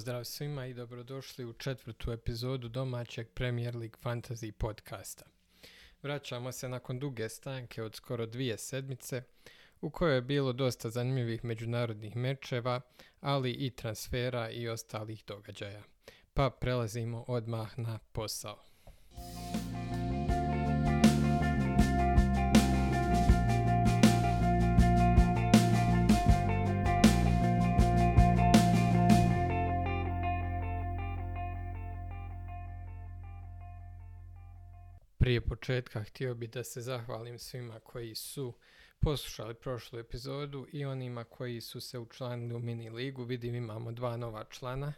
Pozdrav svima i dobrodošli u četvrtu epizodu domaćeg Premier League Fantasy podcasta. Vraćamo se nakon duge stanke od skoro dvije sedmice u kojoj je bilo dosta zanimljivih međunarodnih mečeva, ali i transfera i ostalih događaja. Pa prelazimo odmah na posao. Prije početka htio bih da se zahvalim svima koji su poslušali prošlu epizodu i onima koji su se učlanili u mini ligu. Vidim imamo dva nova člana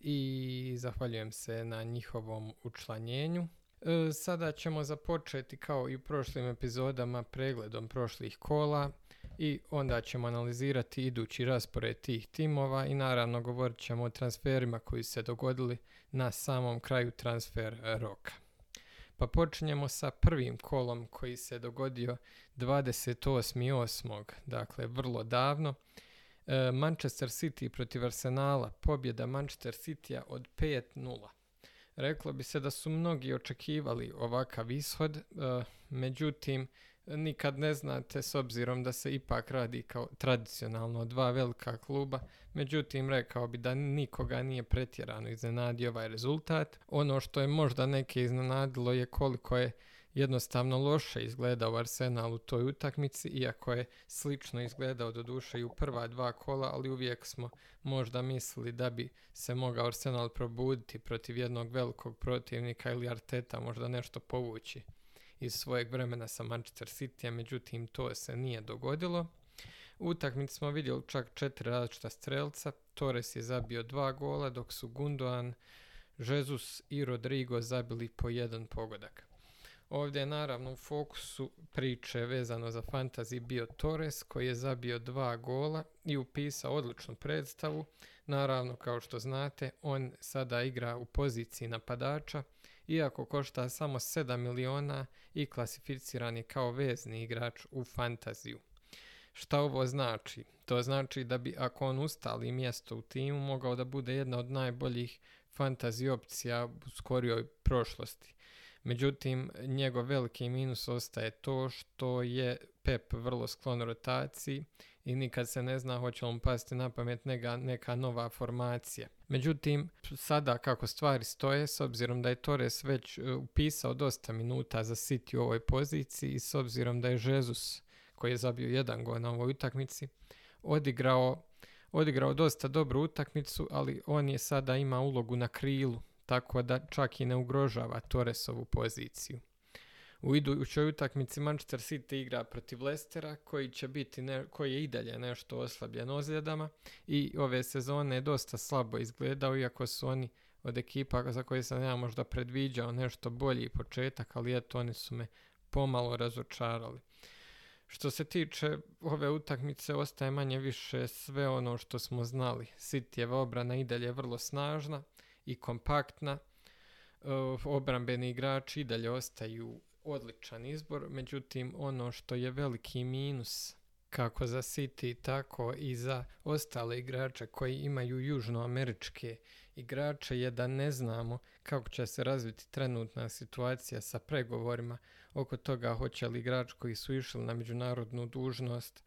i zahvaljujem se na njihovom učlanjenju. E, sada ćemo započeti kao i u prošlim epizodama pregledom prošlih kola i onda ćemo analizirati idući raspored tih timova i naravno govorit ćemo o transferima koji se dogodili na samom kraju transfer roka. Pa počinjemo sa prvim kolom koji se dogodio 28.8. Dakle, vrlo davno. E, Manchester City protiv Arsenala, pobjeda Manchester Citya od 5-0. Reklo bi se da su mnogi očekivali ovakav ishod, e, međutim, nikad ne znate s obzirom da se ipak radi kao tradicionalno dva velika kluba, međutim rekao bi da nikoga nije pretjerano iznenadio ovaj rezultat. Ono što je možda neke iznenadilo je koliko je jednostavno loše izgledao Arsenal u toj utakmici, iako je slično izgledao do duše i u prva dva kola, ali uvijek smo možda mislili da bi se mogao Arsenal probuditi protiv jednog velikog protivnika ili Arteta možda nešto povući iz svojeg vremena sa Manchester City, međutim to se nije dogodilo. U utakmici smo vidjeli čak četiri različita strelca. Torres je zabio dva gola, dok su Gundogan, Jesus i Rodrigo zabili po jedan pogodak. Ovdje je naravno u fokusu priče vezano za fantasy bio Torres koji je zabio dva gola i upisao odličnu predstavu. Naravno, kao što znate, on sada igra u poziciji napadača, iako košta samo 7 miliona i klasificiran je kao vezni igrač u fantaziju. Šta ovo znači? To znači da bi ako on ustali mjesto u timu mogao da bude jedna od najboljih fantasy opcija u skorijoj prošlosti. Međutim, njegov veliki minus ostaje to što je Pep vrlo sklon rotaciji i nikad se ne zna hoće li pasti na pamet neka, neka nova formacija. Međutim, sada kako stvari stoje, s obzirom da je Torres već e, upisao dosta minuta za City u ovoj poziciji i s obzirom da je Jesus, koji je zabio jedan gol na ovoj utakmici, odigrao, odigrao dosta dobru utakmicu, ali on je sada ima ulogu na krilu, tako da čak i ne ugrožava Torresovu poziciju. U idućoj utakmici Manchester City igra protiv Lestera koji će biti ne, koji je i dalje nešto oslabljen ozljedama i ove sezone je dosta slabo izgledao iako su oni od ekipa za koje sam ja možda predviđao nešto bolji početak, ali eto oni su me pomalo razočarali. Što se tiče ove utakmice, ostaje manje više sve ono što smo znali. Cityjeva obrana i dalje vrlo snažna i kompaktna. Obrambeni igrači i dalje ostaju odličan izbor, međutim ono što je veliki minus kako za City, tako i za ostale igrače koji imaju južnoameričke igrače je da ne znamo kako će se razviti trenutna situacija sa pregovorima oko toga hoće li igrač koji su išli na međunarodnu dužnost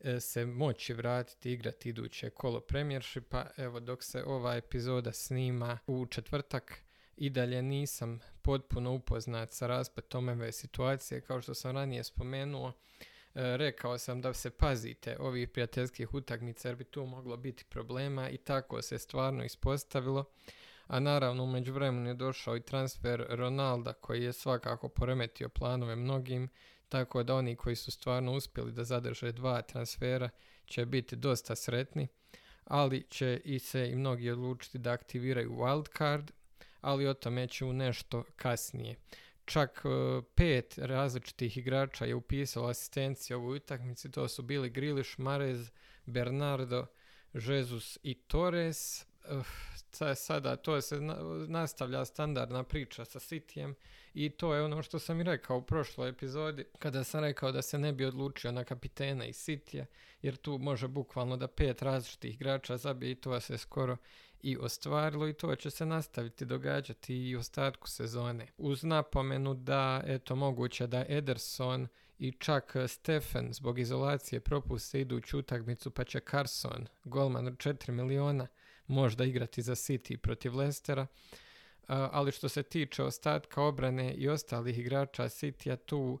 e, se moći vratiti igrati iduće kolo premijershipa. Evo dok se ova epizoda snima u četvrtak i dalje nisam potpuno upoznat sa raspletom ove situacije. Kao što sam ranije spomenuo, e, rekao sam da se pazite ovih prijateljskih utakmica jer bi tu moglo biti problema i tako se stvarno ispostavilo. A naravno međuvremenu je došao i transfer Ronalda koji je svakako poremetio planove mnogim, tako da oni koji su stvarno uspjeli da zadrže dva transfera će biti dosta sretni, ali će i se i mnogi odlučiti da aktiviraju wildcard ali o tome ću nešto kasnije. Čak e, pet različitih igrača je upisalo asistenciju u ovoj utakmici, to su bili Grilish, Marez, Bernardo, Jesus i Torres, sada to se nastavlja standardna priča sa Cityjem i to je ono što sam i rekao u prošloj epizodi kada sam rekao da se ne bi odlučio na kapitena i Cityja jer tu može bukvalno da pet različitih igrača zabije i to se skoro i ostvarilo i to će se nastaviti događati i u ostatku sezone. Uz napomenu da eto moguće da Ederson i čak Stefan zbog izolacije propuste iduću utakmicu pa će Carson, golman od 4 miliona, možda igrati za City protiv Lestera. Ali što se tiče ostatka obrane i ostalih igrača City-a tu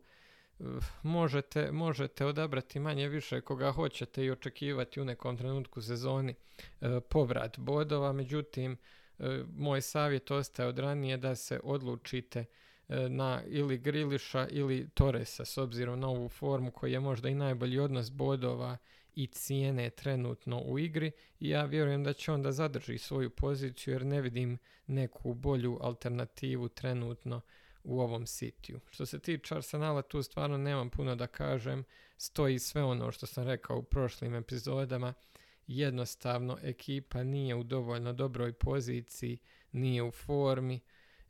možete, možete odabrati manje više koga hoćete i očekivati u nekom trenutku sezoni e, povrat bodova, međutim e, moj savjet ostaje od ranije da se odlučite e, na ili Griliša ili Torresa s obzirom na ovu formu koji je možda i najbolji odnos bodova i cijene trenutno u igri. I ja vjerujem da će on da zadrži svoju poziciju jer ne vidim neku bolju alternativu trenutno u ovom sitiju. Što se tiče Arsenala, tu stvarno nemam puno da kažem. Stoji sve ono što sam rekao u prošlim epizodama. Jednostavno, ekipa nije u dovoljno dobroj poziciji, nije u formi,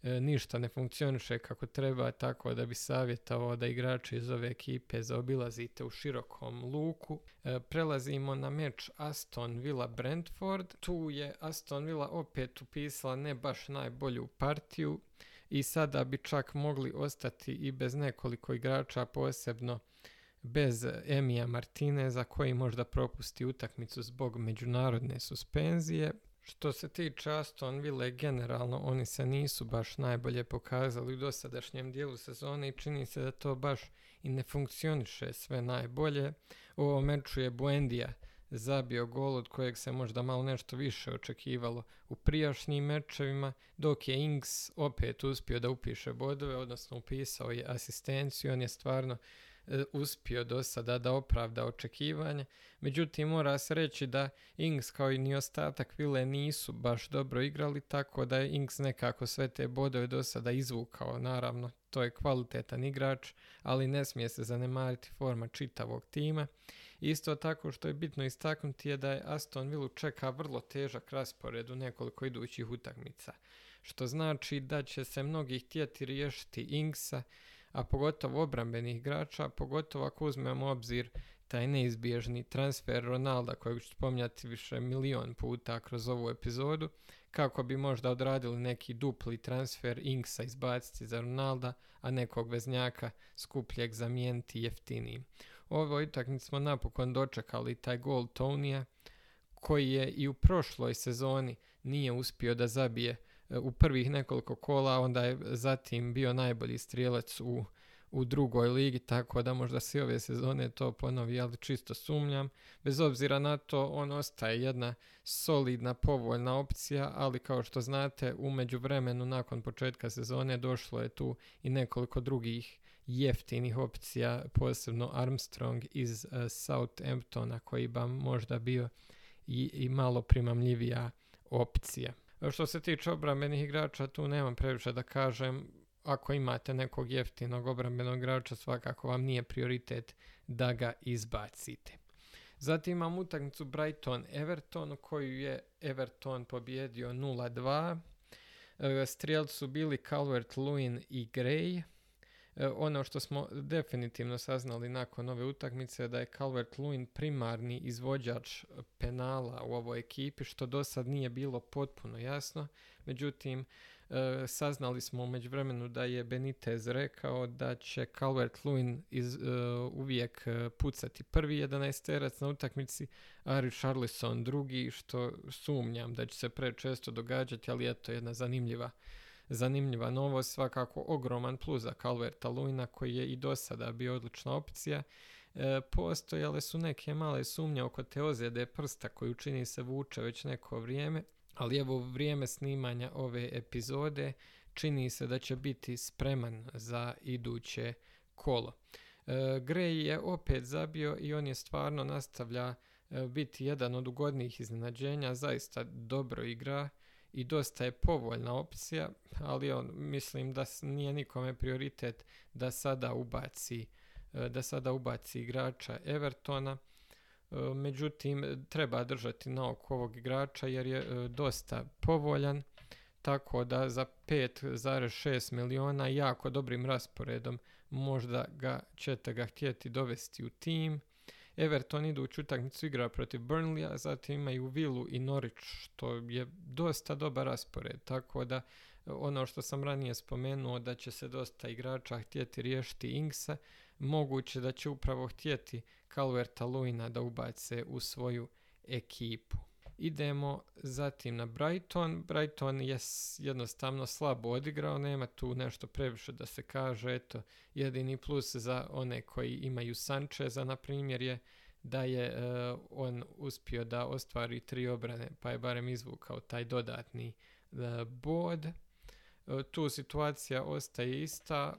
e, ništa ne funkcioniše kako treba, tako da bi savjetovao da igrači iz ove ekipe zaobilazite u širokom luku. E, prelazimo na meč Aston Villa Brentford. Tu je Aston Villa opet upisala ne baš najbolju partiju i sada bi čak mogli ostati i bez nekoliko igrača, posebno bez Emija Martineza koji možda propusti utakmicu zbog međunarodne suspenzije. Što se tiče Aston Ville, generalno oni se nisu baš najbolje pokazali u dosadašnjem dijelu sezone i čini se da to baš i ne funkcioniše sve najbolje. U ovom meču je Buendija zabio gol od kojeg se možda malo nešto više očekivalo u prijašnjim mečevima, dok je Ings opet uspio da upiše bodove, odnosno upisao je asistenciju, on je stvarno e, uspio do sada da opravda očekivanje. Međutim, mora se reći da Ings kao i ni ostatak Vile nisu baš dobro igrali, tako da je Ings nekako sve te bodove do sada izvukao. Naravno, to je kvalitetan igrač, ali ne smije se zanemariti forma čitavog tima. Isto tako što je bitno istaknuti je da je Aston Villa čeka vrlo težak raspored u nekoliko idućih utakmica, što znači da će se mnogi htjeti riješiti Ingsa, a pogotovo obrambenih igrača, pogotovo ako uzmemo obzir taj neizbježni transfer Ronalda kojeg ću spominjati više milion puta kroz ovu epizodu, kako bi možda odradili neki dupli transfer Inksa izbaciti za Ronalda, a nekog veznjaka skupljeg zamijeniti jeftinijim. Ovoj utakmici smo napokon dočekali taj gol Tonija koji je i u prošloj sezoni nije uspio da zabije e, u prvih nekoliko kola, onda je zatim bio najbolji strijelac u, u drugoj ligi, tako da možda se ove sezone to ponovi, ali čisto sumnjam. Bez obzira na to, on ostaje jedna solidna, povoljna opcija, ali kao što znate, u međuvremenu nakon početka sezone došlo je tu i nekoliko drugih jeftinih opcija, posebno Armstrong iz uh, Southamptona koji bi možda bio i, i malo primamljivija opcija. Što se tiče obrambenih igrača, tu nemam previše da kažem. Ako imate nekog jeftinog obrambenog igrača, svakako vam nije prioritet da ga izbacite. Zatim imam utakmicu Brighton-Everton koju je Everton pobjedio 0-2. E, Strijelci su bili Calvert-Lewin i Gray. E, ono što smo definitivno saznali nakon ove utakmice da je Calvert Lewin primarni izvođač penala u ovoj ekipi što do sad nije bilo potpuno jasno. Međutim, e, saznali smo u međuvremenu da je Benitez rekao da će Calvert Lewin iz, e, uvijek pucati prvi 11 terac na utakmici, a Richarlison drugi, što sumnjam da će se prečesto događati, ali eto jedna zanimljiva zanimljiva novost, svakako ogroman plus za Calverta Luina koji je i do sada bio odlična opcija. E, postojale su neke male sumnje oko te ozljede prsta koju čini se vuče već neko vrijeme, ali evo vrijeme snimanja ove epizode čini se da će biti spreman za iduće kolo. E, Gray je opet zabio i on je stvarno nastavlja e, biti jedan od ugodnijih iznenađenja, zaista dobro igra i dosta je povoljna opcija, ali on mislim da nije nikome prioritet da sada ubaci e, da sada ubaci igrača Evertona. E, međutim treba držati na oko ovog igrača jer je dosta povoljan tako da za 5,6 miliona jako dobrim rasporedom možda ga ćete ga htjeti dovesti u tim. Everton iduću utakmicu igra protiv Burnleya, zatim imaju Vilu i Norwich, što je dosta dobar raspored, tako da ono što sam ranije spomenuo da će se dosta igrača htjeti riješiti Inksa, moguće da će upravo htjeti Calverta Luina da ubace u svoju ekipu. Idemo zatim na Brighton. Brighton je jednostavno slabo odigrao, nema tu nešto previše da se kaže. Eto, jedini plus za one koji imaju Sančeza, na primjer, je da je e, on uspio da ostvari tri obrane, pa je barem izvukao taj dodatni uh, bod. E, tu situacija ostaje ista.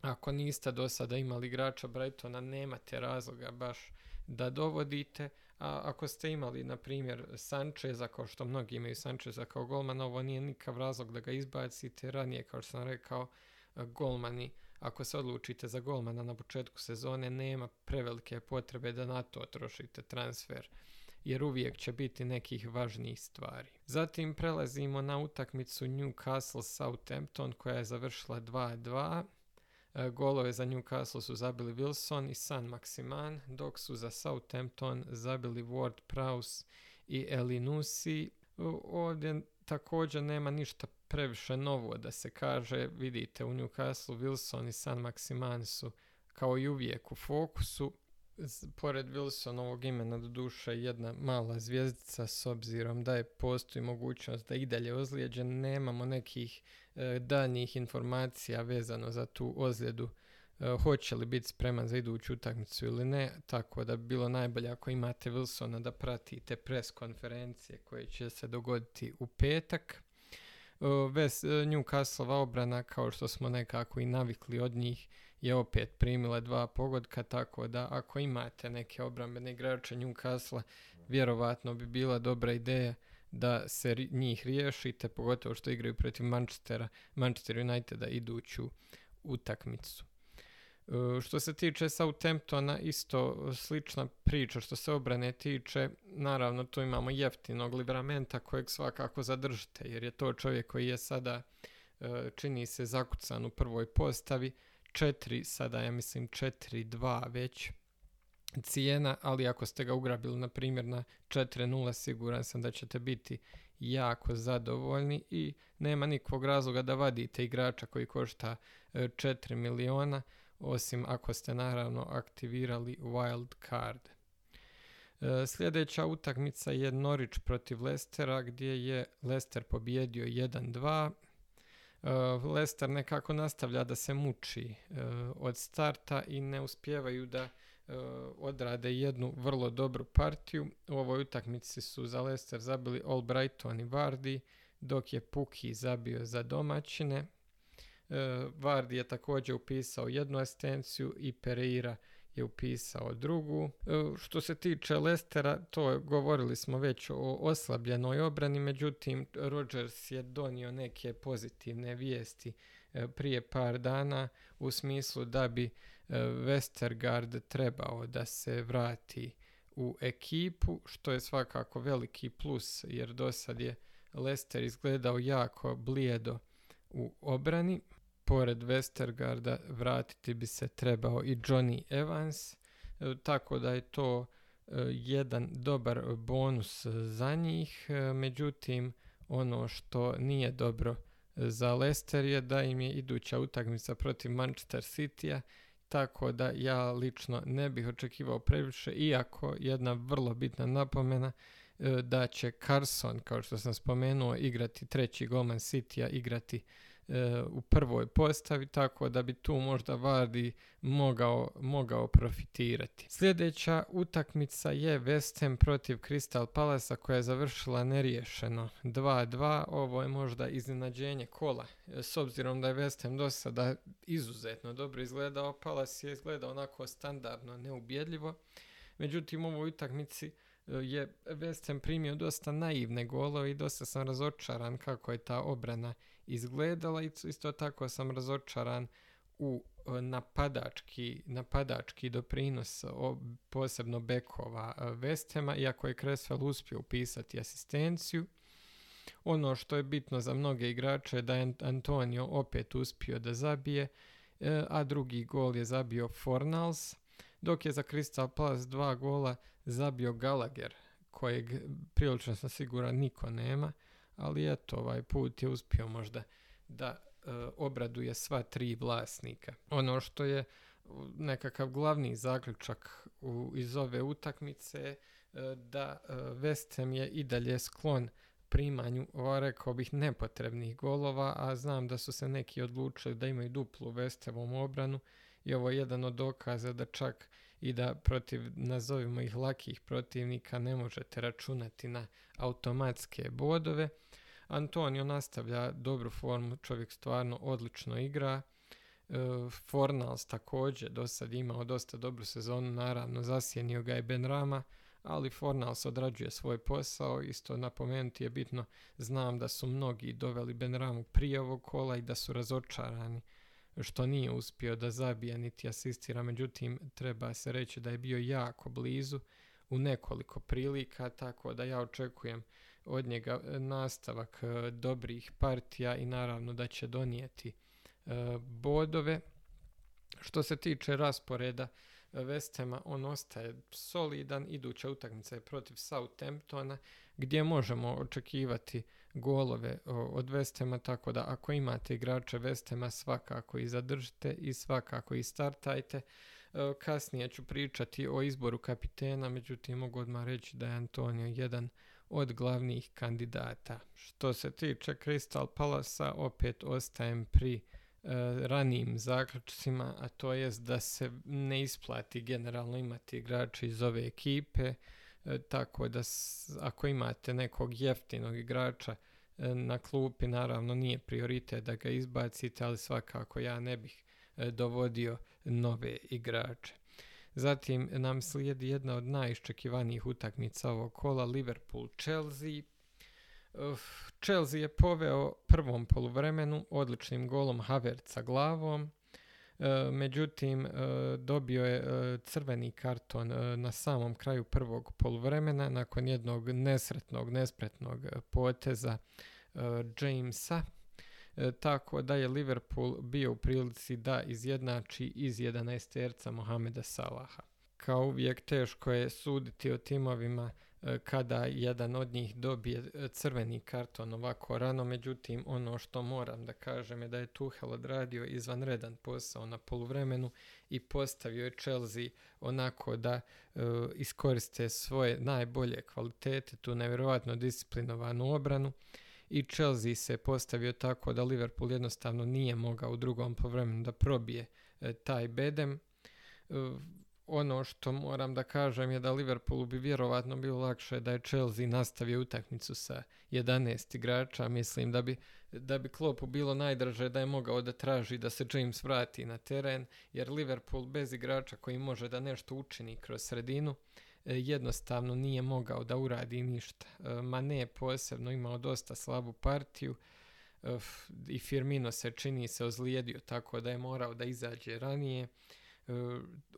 Ako niste do sada imali igrača Brightona, nemate razloga baš da dovodite. A ako ste imali, na primjer, Sančeza, kao što mnogi imaju Sančeza kao golman, ovo nije nikav razlog da ga izbacite. Ranije, kao što sam rekao, golmani, ako se odlučite za golmana na početku sezone, nema prevelike potrebe da na to trošite transfer jer uvijek će biti nekih važnijih stvari. Zatim prelazimo na utakmicu Newcastle Southampton koja je završila 2-2. E, golove za Newcastle su zabili Wilson i San Maximan, dok su za Southampton zabili Ward Prowse i Elinusi. Ovdje također nema ništa previše novo da se kaže. Vidite u Newcastle Wilson i San Maximan su kao i uvijek u fokusu pored Wilsonovog imena do duše jedna mala zvijezdica s obzirom da je postoji mogućnost da i dalje ozlijeđen, nemamo nekih e, daljnjih informacija vezano za tu ozljedu e, hoće li biti spreman za iduću utakmicu ili ne, tako da bi bilo najbolje ako imate Wilsona da pratite pres konferencije koje će se dogoditi u petak. E, e, Newcastle obrana, kao što smo nekako i navikli od njih, je opet primila dva pogodka, tako da ako imate neke obrambene igrače Newcastle, vjerovatno bi bila dobra ideja da se njih riješite, pogotovo što igraju protiv Manchestera, Manchester Uniteda iduću utakmicu. E, što se tiče Southamptona, isto slična priča što se obrane tiče. Naravno, tu imamo jeftinog Livramenta kojeg svakako zadržite, jer je to čovjek koji je sada, e, čini se, zakucan u prvoj postavi. 4, sada ja mislim 4-2 već cijena, ali ako ste ga ugrabili na primjer na 4-0 siguran sam da ćete biti jako zadovoljni i nema nikog razloga da vadite igrača koji košta 4 e, miliona osim ako ste naravno aktivirali wild card. E, sljedeća utakmica je Norwich protiv Lestera gdje je Lester pobjedio 1-2 Uh, Leicester nekako nastavlja da se muči uh, od starta i ne uspijevaju da uh, odrade jednu vrlo dobru partiju. U ovoj utakmici su za Leicester zabili Albrighton i Vardy, dok je Puki zabio za domaćine. Vardy je također upisao jednu asistenciju i Pereira je upisao drugu. E, što se tiče Lestera, to govorili smo već o oslabljenoj obrani, međutim Rodgers je donio neke pozitivne vijesti e, prije par dana u smislu da bi e, Westergaard trebao da se vrati u ekipu, što je svakako veliki plus jer do sad je Lester izgledao jako blijedo u obrani pored Westergarda vratiti bi se trebao i Johnny Evans, e, tako da je to e, jedan dobar bonus za njih, e, međutim ono što nije dobro za Leicester je da im je iduća utakmica protiv Manchester Citya, tako da ja lično ne bih očekivao previše, iako jedna vrlo bitna napomena da će Carson, kao što sam spomenuo, igrati treći golman Citya, igrati E, u prvoj postavi, tako da bi tu možda Vardy mogao, mogao profitirati. Sljedeća utakmica je West Ham protiv Crystal Palasa koja je završila neriješeno 2-2. Ovo je možda iznenađenje kola. S obzirom da je West Ham do sada izuzetno dobro izgledao, Palace je izgledao onako standardno, neubjedljivo. Međutim, u ovoj utakmici e, je West Ham primio dosta naivne golove i dosta sam razočaran kako je ta obrana izgledala i isto tako sam razočaran u napadački, napadački doprinos posebno bekova Vestema, iako je Kresvel uspio upisati asistenciju. Ono što je bitno za mnoge igrače je da je Antonio opet uspio da zabije, e, a drugi gol je zabio Fornals, dok je za Crystal Palace dva gola zabio Gallagher, kojeg prilično sam siguran niko nema, ali eto ovaj put je uspio možda da e, obraduje sva tri vlasnika. Ono što je nekakav glavni zaključak u, iz ove utakmice e, da e, West je i dalje sklon primanju, rekao bih, nepotrebnih golova, a znam da su se neki odlučili da imaju duplu West obranu i ovo je jedan od dokaza da čak i da protiv, nazovimo ih, lakih protivnika ne možete računati na automatske bodove. Antonio nastavlja dobru formu, čovjek stvarno odlično igra. E, Fornals također do sad imao dosta dobru sezonu, naravno zasjenio ga je Ben Rama, ali Fornals odrađuje svoj posao, isto napomenuti je bitno, znam da su mnogi doveli Ben Ramu prije ovog kola i da su razočarani što nije uspio da zabija niti asistira, međutim treba se reći da je bio jako blizu u nekoliko prilika, tako da ja očekujem od njega e, nastavak e, dobrih partija i naravno da će donijeti e, bodove. Što se tiče rasporeda Vestema, on ostaje solidan, iduća utakmica je protiv Southamptona, gdje možemo očekivati golove od Vestema, tako da ako imate igrače Vestema svakako i zadržite i svakako i startajte. Kasnije ću pričati o izboru kapitena, međutim mogu odmah reći da je Antonio jedan od glavnih kandidata. Što se tiče Crystal Palasa, opet ostajem pri uh, ranijim zaključcima, a to jest da se ne isplati generalno imati igrače iz ove ekipe, e, tako da ako imate nekog jeftinog igrača e, na klupi, naravno nije prioritet da ga izbacite, ali svakako ja ne bih dovodio nove igrače. Zatim nam slijedi jedna od najiščekivanijih utakmica ovog kola, Liverpool-Chelsea. Chelsea je poveo prvom poluvremenu odličnim golom Havertza glavom, e, međutim e, dobio je e, crveni karton na samom kraju prvog poluvremena nakon jednog nesretnog, nespretnog poteza Jamesa E, tako da je Liverpool bio u prilici da izjednači iz 11 terca Mohameda Salaha. Kao uvijek teško je suditi o timovima e, kada jedan od njih dobije e, crveni karton ovako rano, međutim ono što moram da kažem je da je Tuchel odradio izvanredan posao na poluvremenu i postavio je Chelsea onako da iskoriste svoje najbolje kvalitete, tu nevjerojatno disciplinovanu obranu i Chelsea se postavio tako da Liverpool jednostavno nije mogao u drugom povremenu da probije e, taj bedem. E, ono što moram da kažem je da Liverpoolu bi vjerovatno bilo lakše da je Chelsea nastavio utakmicu sa 11 igrača. Mislim da bi, da bi Kloppu bilo najdraže da je mogao da traži da se James vrati na teren, jer Liverpool bez igrača koji može da nešto učini kroz sredinu, E, jednostavno nije mogao da uradi ništa. E, Ma ne posebno imao dosta slabu partiju i Firmino se čini se ozlijedio tako da je morao da izađe ranije.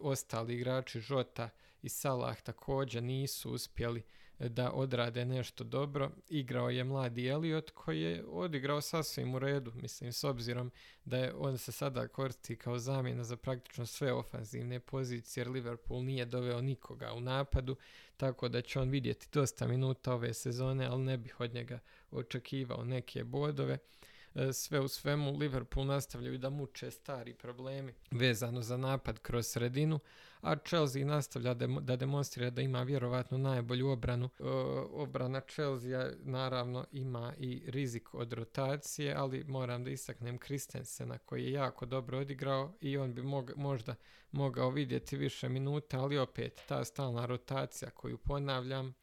Ostali igrači Žota i Salah također nisu uspjeli da odrade nešto dobro. Igrao je mladi Elliot koji je odigrao sasvim u redu, mislim, s obzirom da je on se sada koristi kao zamjena za praktično sve ofanzivne pozicije jer Liverpool nije doveo nikoga u napadu, tako da će on vidjeti dosta minuta ove sezone, ali ne bih od njega očekivao neke bodove. E, sve u svemu Liverpool nastavljaju da muče stari problemi vezano za napad kroz sredinu, a Chelsea nastavlja da demonstrira da ima vjerovatno najbolju obranu. E, obrana Chelsea naravno ima i rizik od rotacije, ali moram da istaknem Kristensena koji je jako dobro odigrao i on bi možda mogao vidjeti više minuta, ali opet ta stalna rotacija koju ponavljam,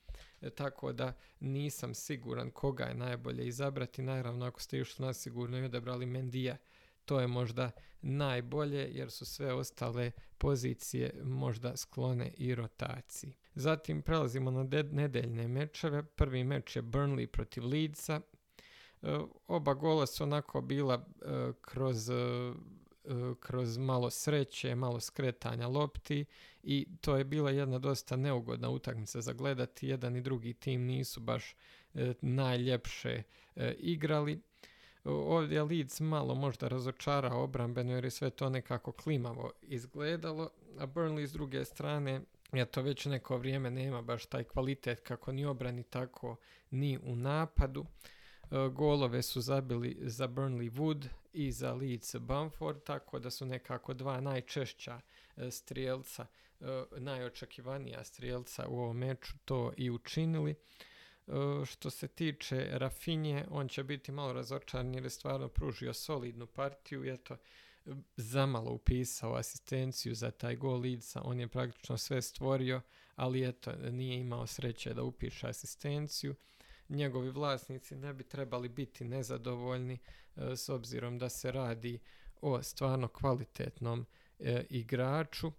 tako da nisam siguran koga je najbolje izabrati. Naravno, ako ste još nasigurno i odabrali Mendija, to je možda najbolje jer su sve ostale pozicije možda sklone i rotaciji. Zatim prelazimo na nedeljne mečeve. Prvi meč je Burnley protiv Leedsa. E, oba gola su onako bila e, kroz e, kroz malo sreće, malo skretanja lopti i to je bila jedna dosta neugodna utakmica za gledati. Jedan i drugi tim nisu baš najljepše igrali. Ovdje Leeds malo možda razočarao obrambeno jer je sve to nekako klimavo izgledalo, a Burnley s druge strane ja to već neko vrijeme nema baš taj kvalitet kako ni obrani tako ni u napadu. E, golove su zabili za Burnley Wood i za Leeds Bamford, tako da su nekako dva najčešća e, strijelca, e, najočekivanija strijelca u ovom meču to i učinili. Što se tiče Rafinje, on će biti malo razočaran jer je stvarno pružio solidnu partiju i eto, zamalo upisao asistenciju za taj gol Leedsa, on je praktično sve stvorio, ali eto, nije imao sreće da upiše asistenciju. Njegovi vlasnici ne bi trebali biti nezadovoljni e, s obzirom da se radi o stvarno kvalitetnom e, igraču.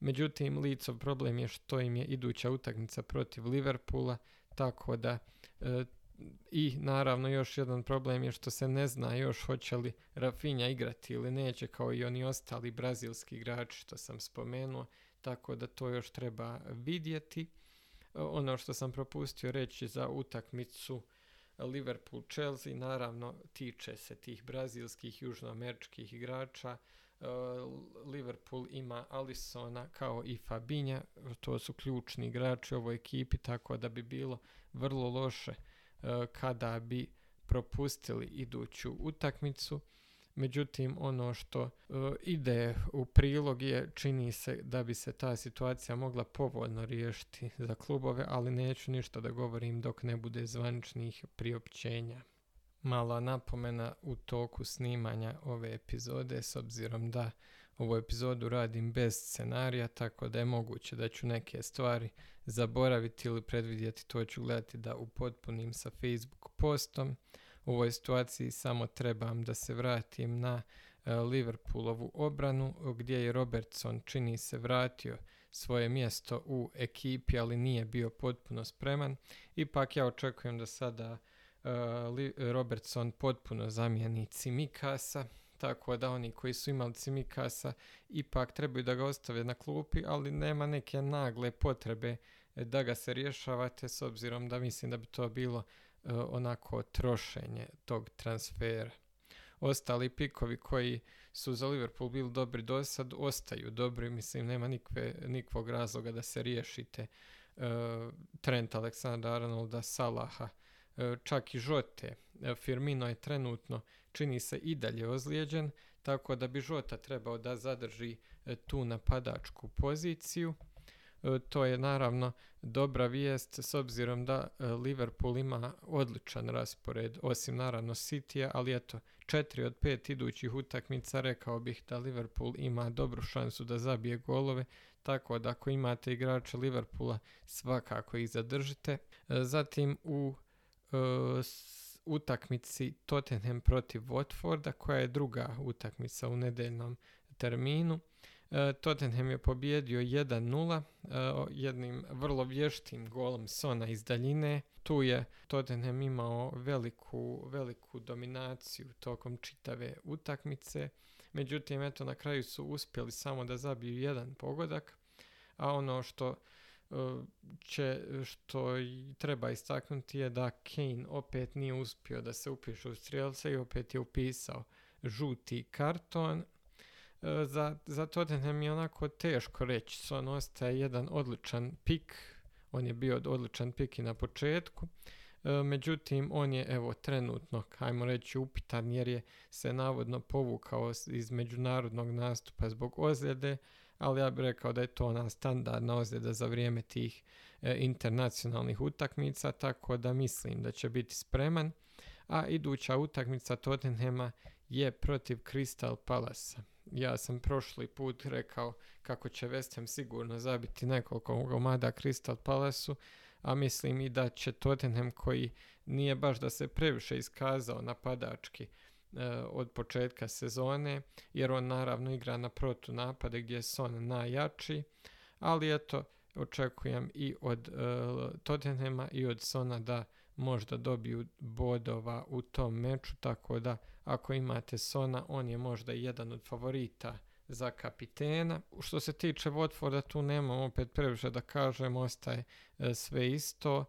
Međutim, Leedsov problem je što im je iduća utakmica protiv Liverpoola, tako da e, i naravno još jedan problem je što se ne zna još hoće li Rafinha igrati ili neće kao i oni ostali brazilski igrači što sam spomenuo, tako da to još treba vidjeti. Ono što sam propustio reći za utakmicu Liverpool-Chelsea, naravno tiče se tih brazilskih južnoameričkih igrača. Liverpool ima Alisona kao i Fabinja, to su ključni igrači ovoj ekipi, tako da bi bilo vrlo loše E, kada bi propustili iduću utakmicu. Međutim, ono što e, ide u prilog je, čini se da bi se ta situacija mogla povoljno riješiti za klubove, ali neću ništa da govorim dok ne bude zvaničnih priopćenja. Mala napomena u toku snimanja ove epizode, s obzirom da ovu epizodu radim bez scenarija, tako da je moguće da ću neke stvari zaboraviti ili predvidjeti, to ću gledati da upotpunim sa Facebook postom. U ovoj situaciji samo trebam da se vratim na e, Liverpoolovu obranu gdje je Robertson čini se vratio svoje mjesto u ekipi, ali nije bio potpuno spreman. Ipak ja očekujem da sada e, Robertson potpuno zamijeni Cimikasa tako da oni koji su imali Cimikasa ipak trebaju da ga ostave na klupi, ali nema neke nagle potrebe da ga se rješavate s obzirom da mislim da bi to bilo onako trošenje tog transfera. Ostali pikovi koji su za Liverpool bili dobri do sad ostaju dobri, mislim nema nikve, nikvog razloga da se riješite uh, Trent Aleksandra Arnolda, Salaha, čak i Žote. Firmino je trenutno čini se i dalje ozlijeđen, tako da bi Žota trebao da zadrži e, tu napadačku poziciju. E, to je naravno dobra vijest s obzirom da e, Liverpool ima odličan raspored, osim naravno City, ali eto, četiri od pet idućih utakmica rekao bih da Liverpool ima dobru šansu da zabije golove, tako da ako imate igrača Liverpoola svakako ih zadržite. Zatim u utakmici Tottenham protiv Watforda, koja je druga utakmica u nedeljnom terminu. E, Tottenham je pobjedio 1-0 e, jednim vrlo vještim golom Sona iz daljine. Tu je Tottenham imao veliku, veliku dominaciju tokom čitave utakmice. Međutim, eto, na kraju su uspjeli samo da zabiju jedan pogodak. A ono što će, što treba istaknuti je da Kane opet nije uspio da se upiše u strijelce i opet je upisao žuti karton. E, za, za Tottenham je onako teško reći, Son ostaje jedan odličan pik, on je bio odličan pik i na početku, e, međutim on je evo trenutno, hajmo reći upitan jer je se navodno povukao iz međunarodnog nastupa zbog ozljede, ali ja bih rekao da je to ona standardna ozljeda za vrijeme tih e, internacionalnih utakmica, tako da mislim da će biti spreman. A iduća utakmica Tottenhema je protiv Crystal Palace. Ja sam prošli put rekao kako će West Ham sigurno zabiti nekoliko gomada Crystal Palace-u, a mislim i da će Tottenham koji nije baš da se previše iskazao napadački E, od početka sezone, jer on naravno igra na protu napade gdje je Son najjači, ali eto, očekujem i od uh, Tottenhama i od Sona da možda dobiju bodova u tom meču, tako da ako imate Sona, on je možda jedan od favorita za kapitena. Što se tiče Watforda, tu nemam opet previše da kažem, ostaje e, sve isto.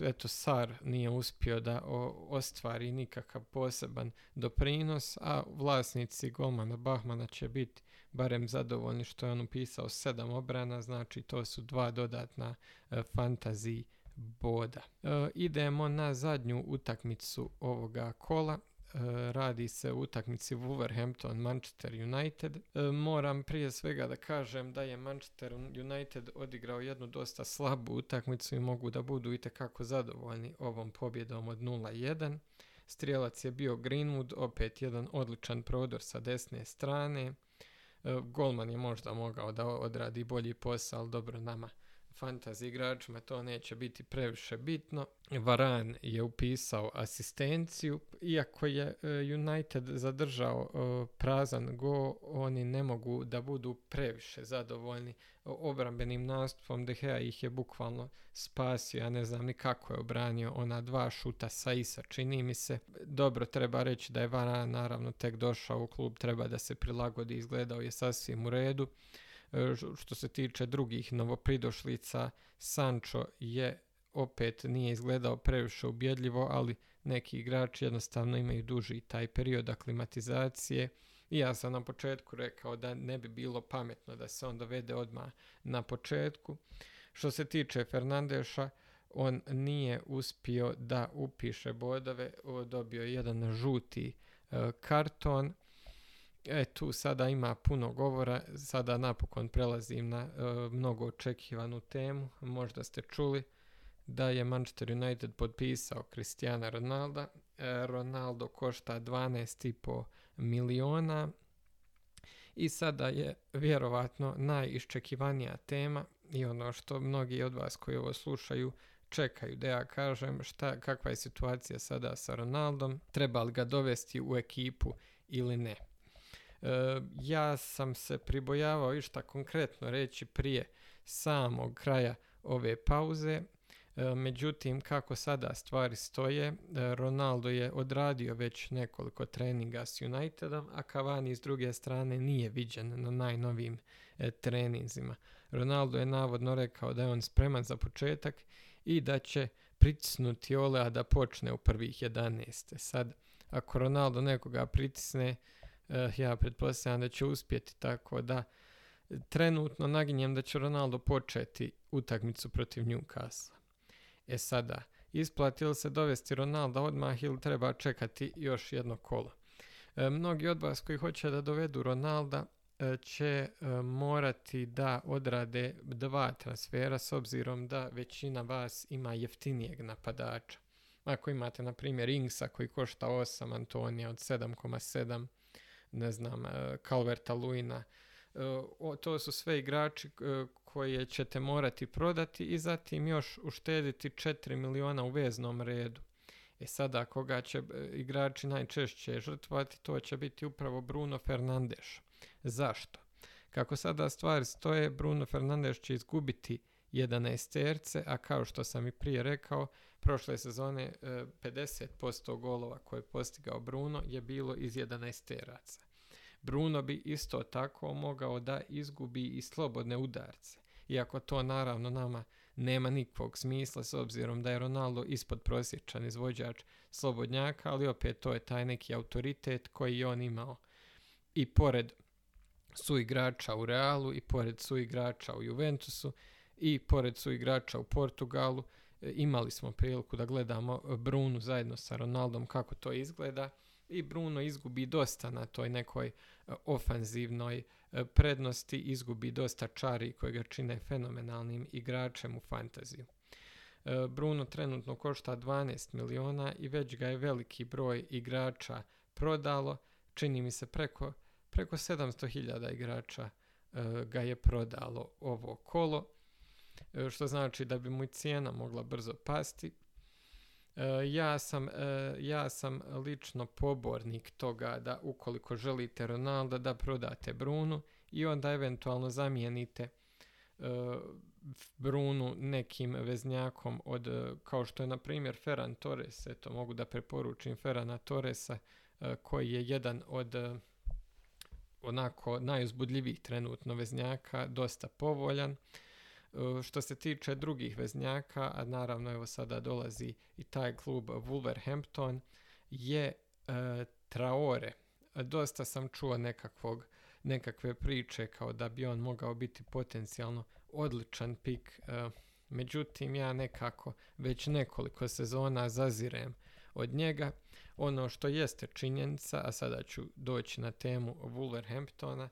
eto, Sar nije uspio da ostvari nikakav poseban doprinos, a vlasnici golmana Bahmana će biti barem zadovoljni što je on upisao sedam obrana, znači to su dva dodatna e, fantaziji boda. E, idemo na zadnju utakmicu ovoga kola. E, radi se u utakmici Wolverhampton Manchester United. E, moram prije svega da kažem da je Manchester United odigrao jednu dosta slabu utakmicu i mogu da budu i kako zadovoljni ovom pobjedom od 0-1. Strijelac je bio Greenwood, opet jedan odličan prodor sa desne strane. E, golman je možda mogao da odradi bolji posao, ali dobro nama fantasy igračima to neće biti previše bitno. Varan je upisao asistenciju, iako je e, United zadržao e, prazan go, oni ne mogu da budu previše zadovoljni obrambenim nastupom. De Gea ih je bukvalno spasio, ja ne znam ni kako je obranio ona dva šuta sa Isa, čini mi se. Dobro, treba reći da je Varan naravno tek došao u klub, treba da se prilagodi, izgledao je sasvim u redu. E, što se tiče drugih novopridošlica, Sancho je opet nije izgledao previše ubjedljivo, ali neki igrači jednostavno imaju duži taj period aklimatizacije. I ja sam na početku rekao da ne bi bilo pametno da se on dovede odmah na početku. Što se tiče Fernandeša, on nije uspio da upiše bodove, dobio je jedan žuti e, karton E, tu sada ima puno govora, sada napokon prelazim na e, mnogo očekivanu temu. Možda ste čuli da je Manchester United potpisao Cristiana Ronalda. E, Ronaldo košta 12,5 miliona i sada je vjerovatno najiščekivanija tema i ono što mnogi od vas koji ovo slušaju čekaju da ja kažem šta, kakva je situacija sada sa Ronaldom, treba li ga dovesti u ekipu ili ne. E, ja sam se pribojavao išta konkretno reći prije samog kraja ove pauze. E, međutim, kako sada stvari stoje, e, Ronaldo je odradio već nekoliko treninga s Unitedom, a Cavani s druge strane nije viđen na najnovijim treninzima. Ronaldo je navodno rekao da je on spreman za početak i da će pritisnuti Olea da počne u prvih 11. Sad, ako Ronaldo nekoga pritisne, ja pretpostavljam da će uspjeti tako da trenutno naginjem da će Ronaldo početi utakmicu protiv Newcastle. E sada, isplati li se dovesti Ronaldo odmah ili treba čekati još jedno kolo? E, mnogi od vas koji hoće da dovedu Ronalda e, će e, morati da odrade dva transfera s obzirom da većina vas ima jeftinijeg napadača. Ako imate, na primjer, Ingsa koji košta 8, Antonija od 7,7, ne znam, Calverta Luina. E, to su sve igrači e, koje ćete morati prodati i zatim još uštediti 4 miliona u veznom redu. E sada koga će e, igrači najčešće žrtvati, to će biti upravo Bruno Fernandes. Zašto? Kako sada stvari stoje, Bruno Fernandes će izgubiti 11 terce, a kao što sam i prije rekao, prošle sezone 50% e, golova koje je postigao Bruno je bilo iz 11 teraca. Bruno bi isto tako mogao da izgubi i slobodne udarce, iako to naravno nama nema nikakvog smisla s obzirom da je Ronaldo ispod prosječan izvođač slobodnjaka, ali opet to je taj neki autoritet koji je on imao. I pored su igrača u Realu i pored su igrača u Juventusu i pored su igrača u Portugalu imali smo priliku da gledamo Brunu zajedno sa Ronaldom kako to izgleda i Bruno izgubi dosta na toj nekoj e, ofanzivnoj e, prednosti, izgubi dosta čari koje ga čine fenomenalnim igračem u fantaziju. Bruno trenutno košta 12 miliona i već ga je veliki broj igrača prodalo, čini mi se preko, preko 700.000 igrača ga je prodalo ovo kolo. E, što znači da bi mu cijena mogla brzo pasti. E, ja sam, e, ja sam lično pobornik toga da ukoliko želite Ronaldo da prodate Brunu i onda eventualno zamijenite Brunu nekim veznjakom od, kao što je na primjer Ferran Torres, eto mogu da preporučim Ferrana Torresa koji je jedan od onako najuzbudljivijih trenutno veznjaka, dosta povoljan. Što se tiče drugih veznjaka, a naravno evo sada dolazi i taj klub Wolverhampton, je Traore. Dosta sam čuo nekakvog nekakve priče kao da bi on mogao biti potencijalno odličan pik. E, međutim, ja nekako već nekoliko sezona zazirem od njega. Ono što jeste činjenica, a sada ću doći na temu Wolverhamptona,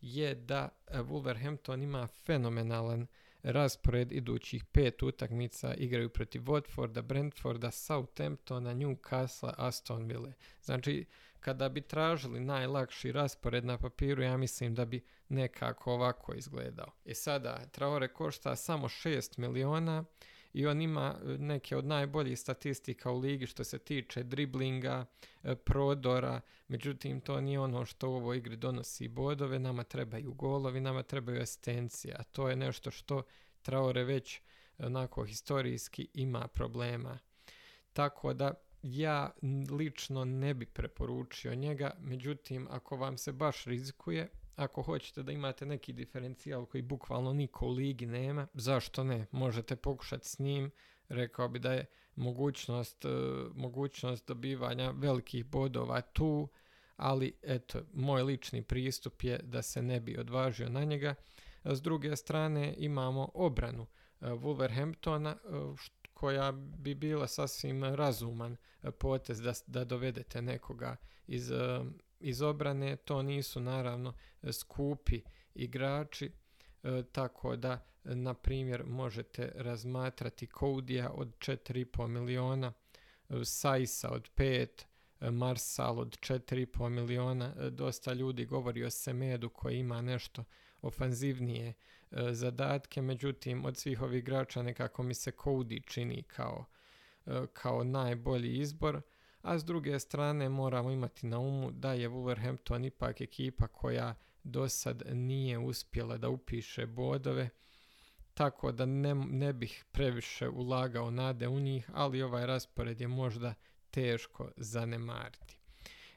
je da Wolverhampton ima fenomenalan raspored idućih pet utakmica igraju protiv Watforda, Brentforda, Southamptona, Newcastle, Aston Ville. Znači, kada bi tražili najlakši raspored na papiru, ja mislim da bi nekako ovako izgledao. I e sada, Traore košta samo 6 miliona i on ima e, neke od najboljih statistika u ligi što se tiče driblinga, e, prodora, međutim to nije ono što u ovoj igri donosi bodove, nama trebaju golovi, nama trebaju asistencije, a to je nešto što Traore već onako historijski ima problema. Tako da ja lično ne bi preporučio njega, međutim ako vam se baš rizikuje, ako hoćete da imate neki diferencijal koji bukvalno niko u ligi nema, zašto ne? Možete pokušati s njim, rekao bi da je mogućnost, e, mogućnost dobivanja velikih bodova tu, ali eto, moj lični pristup je da se ne bi odvažio na njega. S druge strane imamo obranu e, Wolverhamptona, e, koja bi bila sasvim razuman potez da, da dovedete nekoga iz, iz obrane. To nisu naravno skupi igrači, e, tako da na primjer možete razmatrati Koudija od 4,5 miliona, Saisa od 5, Marsal od 4,5 miliona. Dosta ljudi govori o Semedu koji ima nešto ofanzivnije E, zadatke, međutim od svih ovih igrača nekako mi se Cody čini kao, e, kao najbolji izbor, a s druge strane moramo imati na umu da je Wolverhampton ipak ekipa koja do sad nije uspjela da upiše bodove, tako da ne, ne bih previše ulagao nade u njih, ali ovaj raspored je možda teško zanemariti.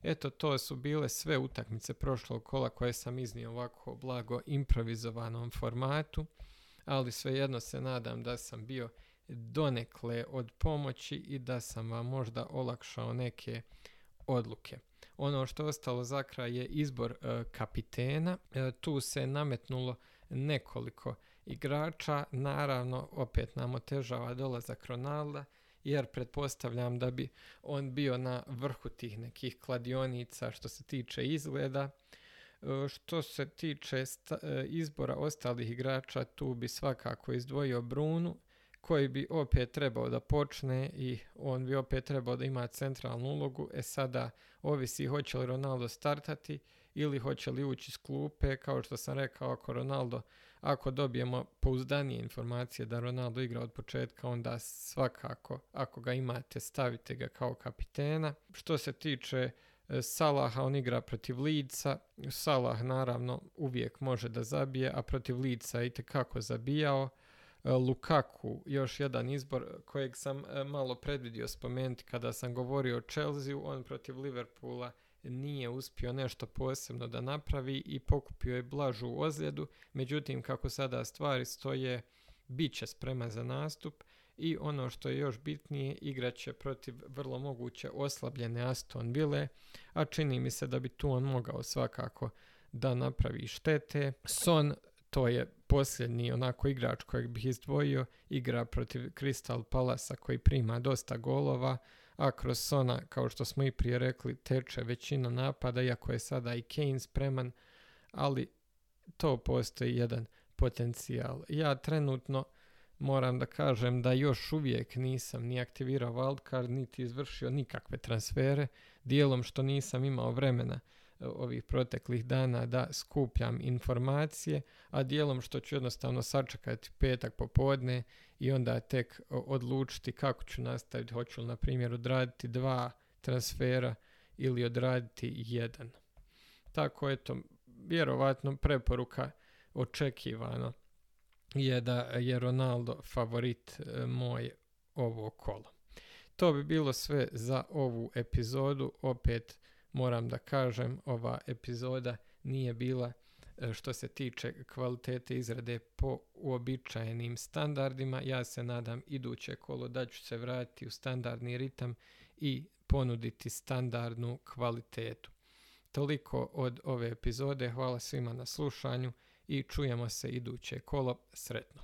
Eto, to su bile sve utakmice prošlog kola koje sam iznio ovako blago improvizovanom formatu, ali svejedno se nadam da sam bio donekle od pomoći i da sam vam možda olakšao neke odluke. Ono što ostalo za kraj je izbor e, kapitena. E, tu se nametnulo nekoliko igrača. Naravno, opet nam otežava dolazak Ronalda jer pretpostavljam da bi on bio na vrhu tih nekih kladionica što se tiče izgleda. E, što se tiče e, izbora ostalih igrača, tu bi svakako izdvojio Brunu, koji bi opet trebao da počne i on bi opet trebao da ima centralnu ulogu. E sada ovisi hoće li Ronaldo startati ili hoće li ući s klupe. Kao što sam rekao, ako Ronaldo ako dobijemo pouzdanije informacije da Ronaldo igra od početka, onda svakako, ako ga imate, stavite ga kao kapitena. Što se tiče e, Salaha, on igra protiv Lica. Salah naravno uvijek može da zabije, a protiv Lica je itekako zabijao. E, Lukaku, još jedan izbor kojeg sam e, malo predvidio spomenuti kada sam govorio o Chelsea, on protiv Liverpoola nije uspio nešto posebno da napravi i pokupio je blažu ozljedu, međutim kako sada stvari stoje, bit će spreman za nastup i ono što je još bitnije, igraće protiv vrlo moguće oslabljene Aston Ville, a čini mi se da bi tu on mogao svakako da napravi štete. Son, to je posljednji onako igrač kojeg bih izdvojio, igra protiv Crystal Palasa koji prima dosta golova, a kroz Sona, kao što smo i prije rekli, teče većina napada, iako je sada i Kane spreman, ali to postoji jedan potencijal. Ja trenutno moram da kažem da još uvijek nisam ni aktivirao wildcard, niti izvršio nikakve transfere, dijelom što nisam imao vremena ovih proteklih dana da skupljam informacije, a dijelom što ću jednostavno sačekati petak popodne i onda tek odlučiti kako ću nastaviti, hoću li na primjer odraditi dva transfera ili odraditi jedan. Tako eto, vjerovatno preporuka očekivano je da je Ronaldo favorit e, moj ovo kolo. To bi bilo sve za ovu epizodu. Opet moram da kažem, ova epizoda nije bila e, što se tiče kvalitete izrade po uobičajenim standardima. Ja se nadam iduće kolo da ću se vratiti u standardni ritam i ponuditi standardnu kvalitetu. Toliko od ove epizode. Hvala svima na slušanju i čujemo se iduće kolo. Sretno!